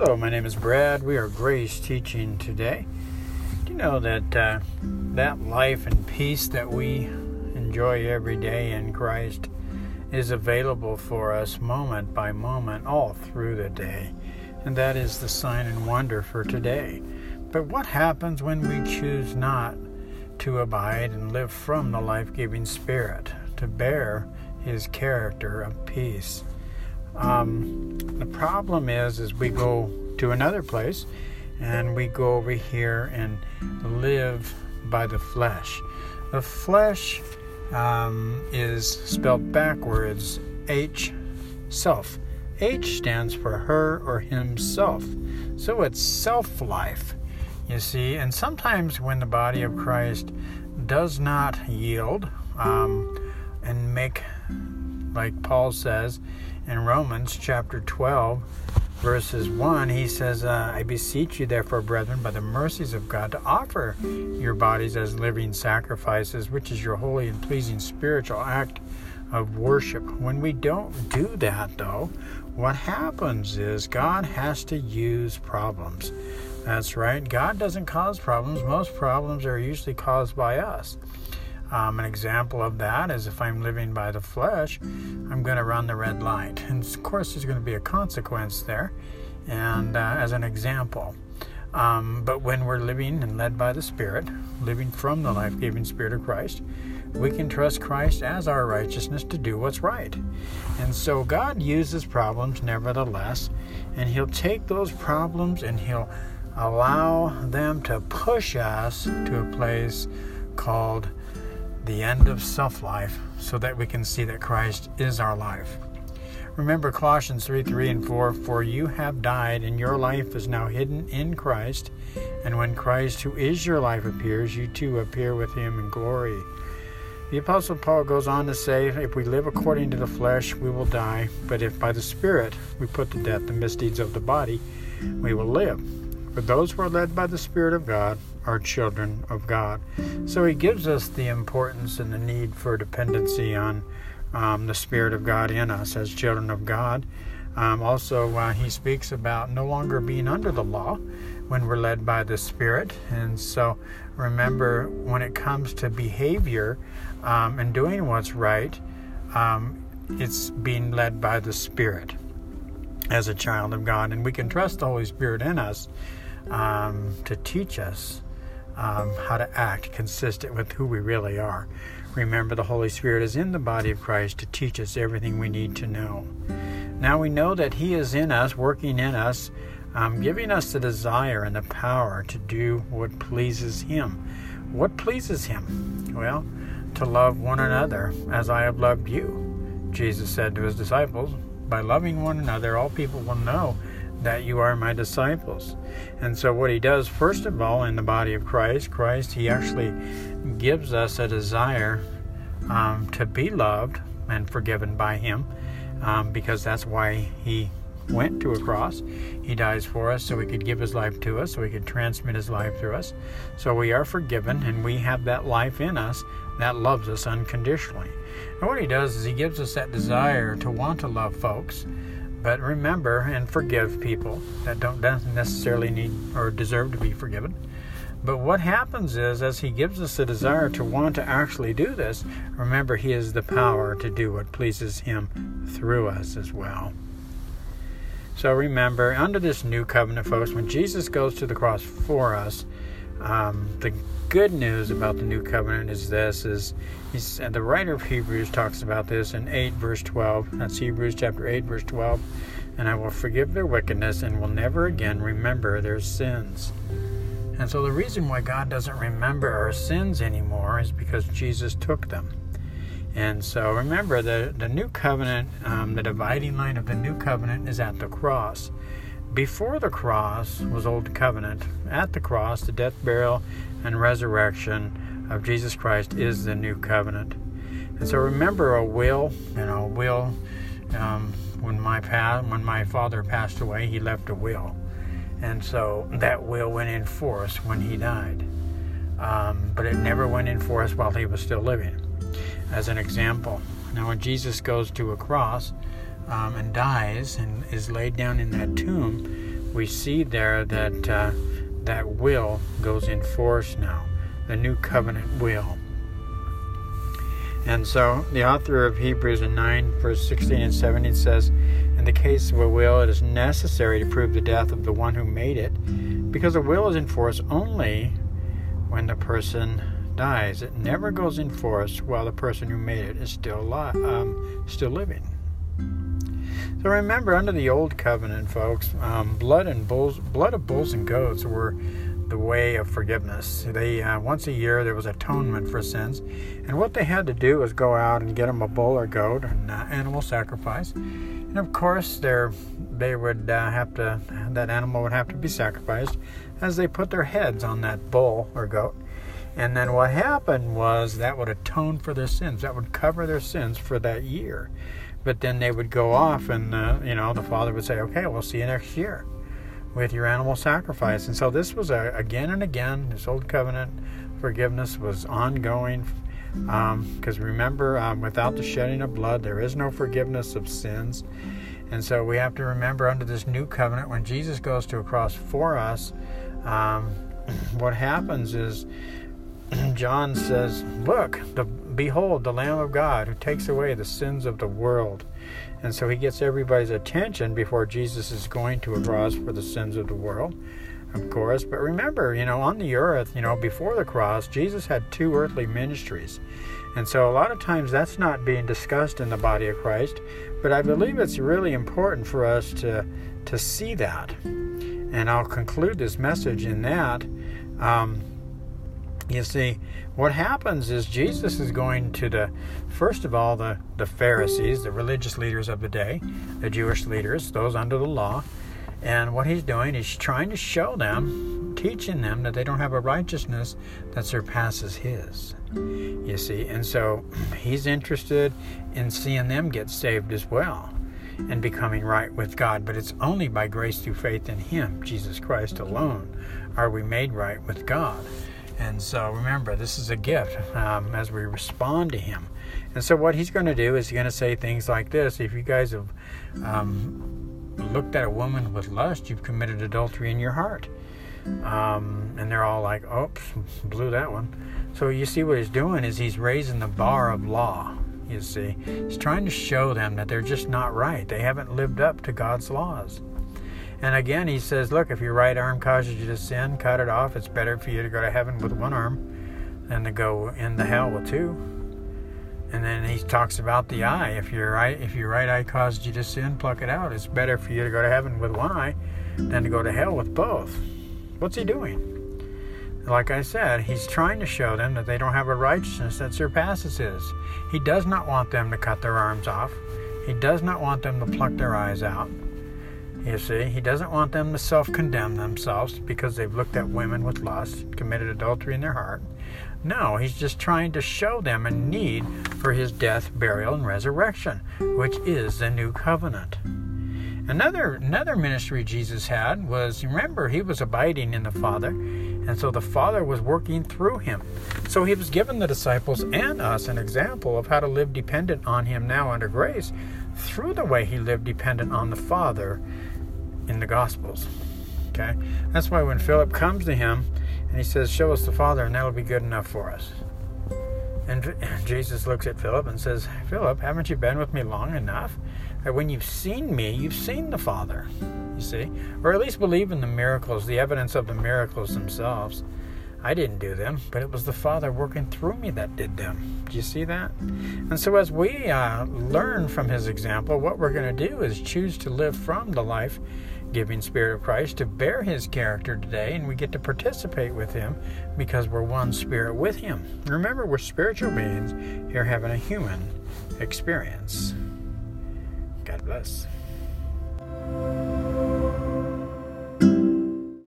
Hello, my name is Brad. We are Grace teaching today. You know that uh, that life and peace that we enjoy every day in Christ is available for us moment by moment all through the day? And that is the sign and wonder for today. But what happens when we choose not to abide and live from the life giving Spirit, to bear His character of peace? Um, the problem is, is we go to another place, and we go over here and live by the flesh. The flesh um, is spelled backwards, H, self. H stands for her or himself. So it's self life, you see. And sometimes when the body of Christ does not yield um, and make, like Paul says, in Romans chapter 12, verses 1, he says, uh, I beseech you, therefore, brethren, by the mercies of God, to offer your bodies as living sacrifices, which is your holy and pleasing spiritual act of worship. When we don't do that, though, what happens is God has to use problems. That's right. God doesn't cause problems. Most problems are usually caused by us. Um, an example of that is if I'm living by the flesh, I'm going to run the red light. And of course, there's going to be a consequence there. And uh, as an example, um, but when we're living and led by the Spirit, living from the life giving Spirit of Christ, we can trust Christ as our righteousness to do what's right. And so God uses problems nevertheless, and He'll take those problems and He'll allow them to push us to a place called the end of self life so that we can see that Christ is our life. Remember Colossians 3 3 and 4 For you have died, and your life is now hidden in Christ. And when Christ, who is your life, appears, you too appear with him in glory. The Apostle Paul goes on to say, If we live according to the flesh, we will die. But if by the Spirit we put to death the misdeeds of the body, we will live. For those who are led by the Spirit of God are children of God. So he gives us the importance and the need for dependency on um, the Spirit of God in us as children of God. Um, also, uh, he speaks about no longer being under the law when we're led by the Spirit. And so, remember, when it comes to behavior um, and doing what's right, um, it's being led by the Spirit as a child of God. And we can trust the Holy Spirit in us um, to teach us um, how to act consistent with who we really are. Remember, the Holy Spirit is in the body of Christ to teach us everything we need to know. Now we know that He is in us, working in us, um, giving us the desire and the power to do what pleases Him. What pleases Him? Well, to love one another as I have loved you. Jesus said to His disciples, By loving one another, all people will know that you are my disciples. And so, what he does, first of all, in the body of Christ, Christ, he actually gives us a desire um, to be loved and forgiven by him um, because that's why he went to a cross. He dies for us so he could give his life to us, so he could transmit his life through us. So we are forgiven and we have that life in us that loves us unconditionally. And what he does is he gives us that desire to want to love folks but remember and forgive people that don't necessarily need or deserve to be forgiven. But what happens is, as He gives us the desire to want to actually do this, remember He has the power to do what pleases Him through us as well. So remember, under this new covenant, folks, when Jesus goes to the cross for us, um, the good news about the new covenant is this: is he's, the writer of Hebrews talks about this in eight verse twelve. That's Hebrews chapter eight verse twelve. And I will forgive their wickedness and will never again remember their sins. And so the reason why God doesn't remember our sins anymore is because Jesus took them. And so remember, the, the new covenant, um, the dividing line of the new covenant is at the cross. Before the cross was Old Covenant. At the cross, the death, burial, and resurrection of Jesus Christ is the new covenant. And so remember a will, you know, will. Um, when my pa- when my father passed away, he left a will, and so that will went in force when he died. Um, but it never went in force while he was still living. As an example, now when Jesus goes to a cross, um, and dies and is laid down in that tomb, we see there that uh, that will goes in force now, the new covenant will. And so the author of Hebrews in 9, verse 16 and 17 says, In the case of a will, it is necessary to prove the death of the one who made it, because a will is in force only when the person dies. It never goes in force while the person who made it is still, li- um, still living. So remember, under the old covenant, folks, um, blood and bulls, blood of bulls and goats were the way of forgiveness. They uh, once a year there was atonement for sins, and what they had to do was go out and get them a bull or goat, an uh, animal sacrifice, and of course they would uh, have to that animal would have to be sacrificed as they put their heads on that bull or goat. And then what happened was that would atone for their sins. That would cover their sins for that year. But then they would go off, and uh, you know the father would say, "Okay, we'll see you next year." with your animal sacrifice. And so this was a, again and again, this old covenant forgiveness was ongoing. Because um, remember, um, without the shedding of blood, there is no forgiveness of sins. And so we have to remember under this new covenant, when Jesus goes to a cross for us, um, what happens is John says, Look, the, behold, the Lamb of God who takes away the sins of the world. And so he gets everybody's attention before Jesus is going to a cross for the sins of the world, of course. But remember, you know, on the earth, you know, before the cross, Jesus had two earthly ministries. And so a lot of times that's not being discussed in the body of Christ, but I believe it's really important for us to to see that. And I'll conclude this message in that. Um, you see, what happens is Jesus is going to the, first of all, the, the Pharisees, the religious leaders of the day, the Jewish leaders, those under the law. And what he's doing, is trying to show them, teaching them that they don't have a righteousness that surpasses his. You see, and so he's interested in seeing them get saved as well and becoming right with God. But it's only by grace through faith in Him, Jesus Christ alone, are we made right with God. And so remember, this is a gift um, as we respond to Him. And so what He's going to do is He's going to say things like this If you guys have um, looked at a woman with lust, you've committed adultery in your heart. Um, and they're all like, oops, blew that one. So you see what He's doing is He's raising the bar of law. You see, He's trying to show them that they're just not right. They haven't lived up to God's laws. And again, he says, look, if your right arm causes you to sin, cut it off. It's better for you to go to heaven with one arm than to go in the hell with two. And then he talks about the eye. If your right, if your right eye caused you to sin, pluck it out. It's better for you to go to heaven with one eye than to go to hell with both. What's he doing? Like I said, he's trying to show them that they don't have a righteousness that surpasses his. He does not want them to cut their arms off. He does not want them to pluck their eyes out. You see, he doesn't want them to self condemn themselves because they've looked at women with lust, committed adultery in their heart. No, he's just trying to show them a need for his death, burial, and resurrection, which is the new covenant. Another another ministry Jesus had was remember he was abiding in the Father, and so the Father was working through him. So he was giving the disciples and us an example of how to live dependent on him now under grace through the way he lived dependent on the Father in the Gospels. Okay? That's why when Philip comes to him and he says, Show us the Father, and that'll be good enough for us. And Jesus looks at Philip and says, Philip, haven't you been with me long enough? That when you've seen me, you've seen the Father. You see? Or at least believe in the miracles, the evidence of the miracles themselves. I didn't do them, but it was the Father working through me that did them. Do you see that? And so, as we uh, learn from His example, what we're going to do is choose to live from the life giving Spirit of Christ to bear His character today, and we get to participate with Him because we're one Spirit with Him. Remember, we're spiritual beings here having a human experience. God bless.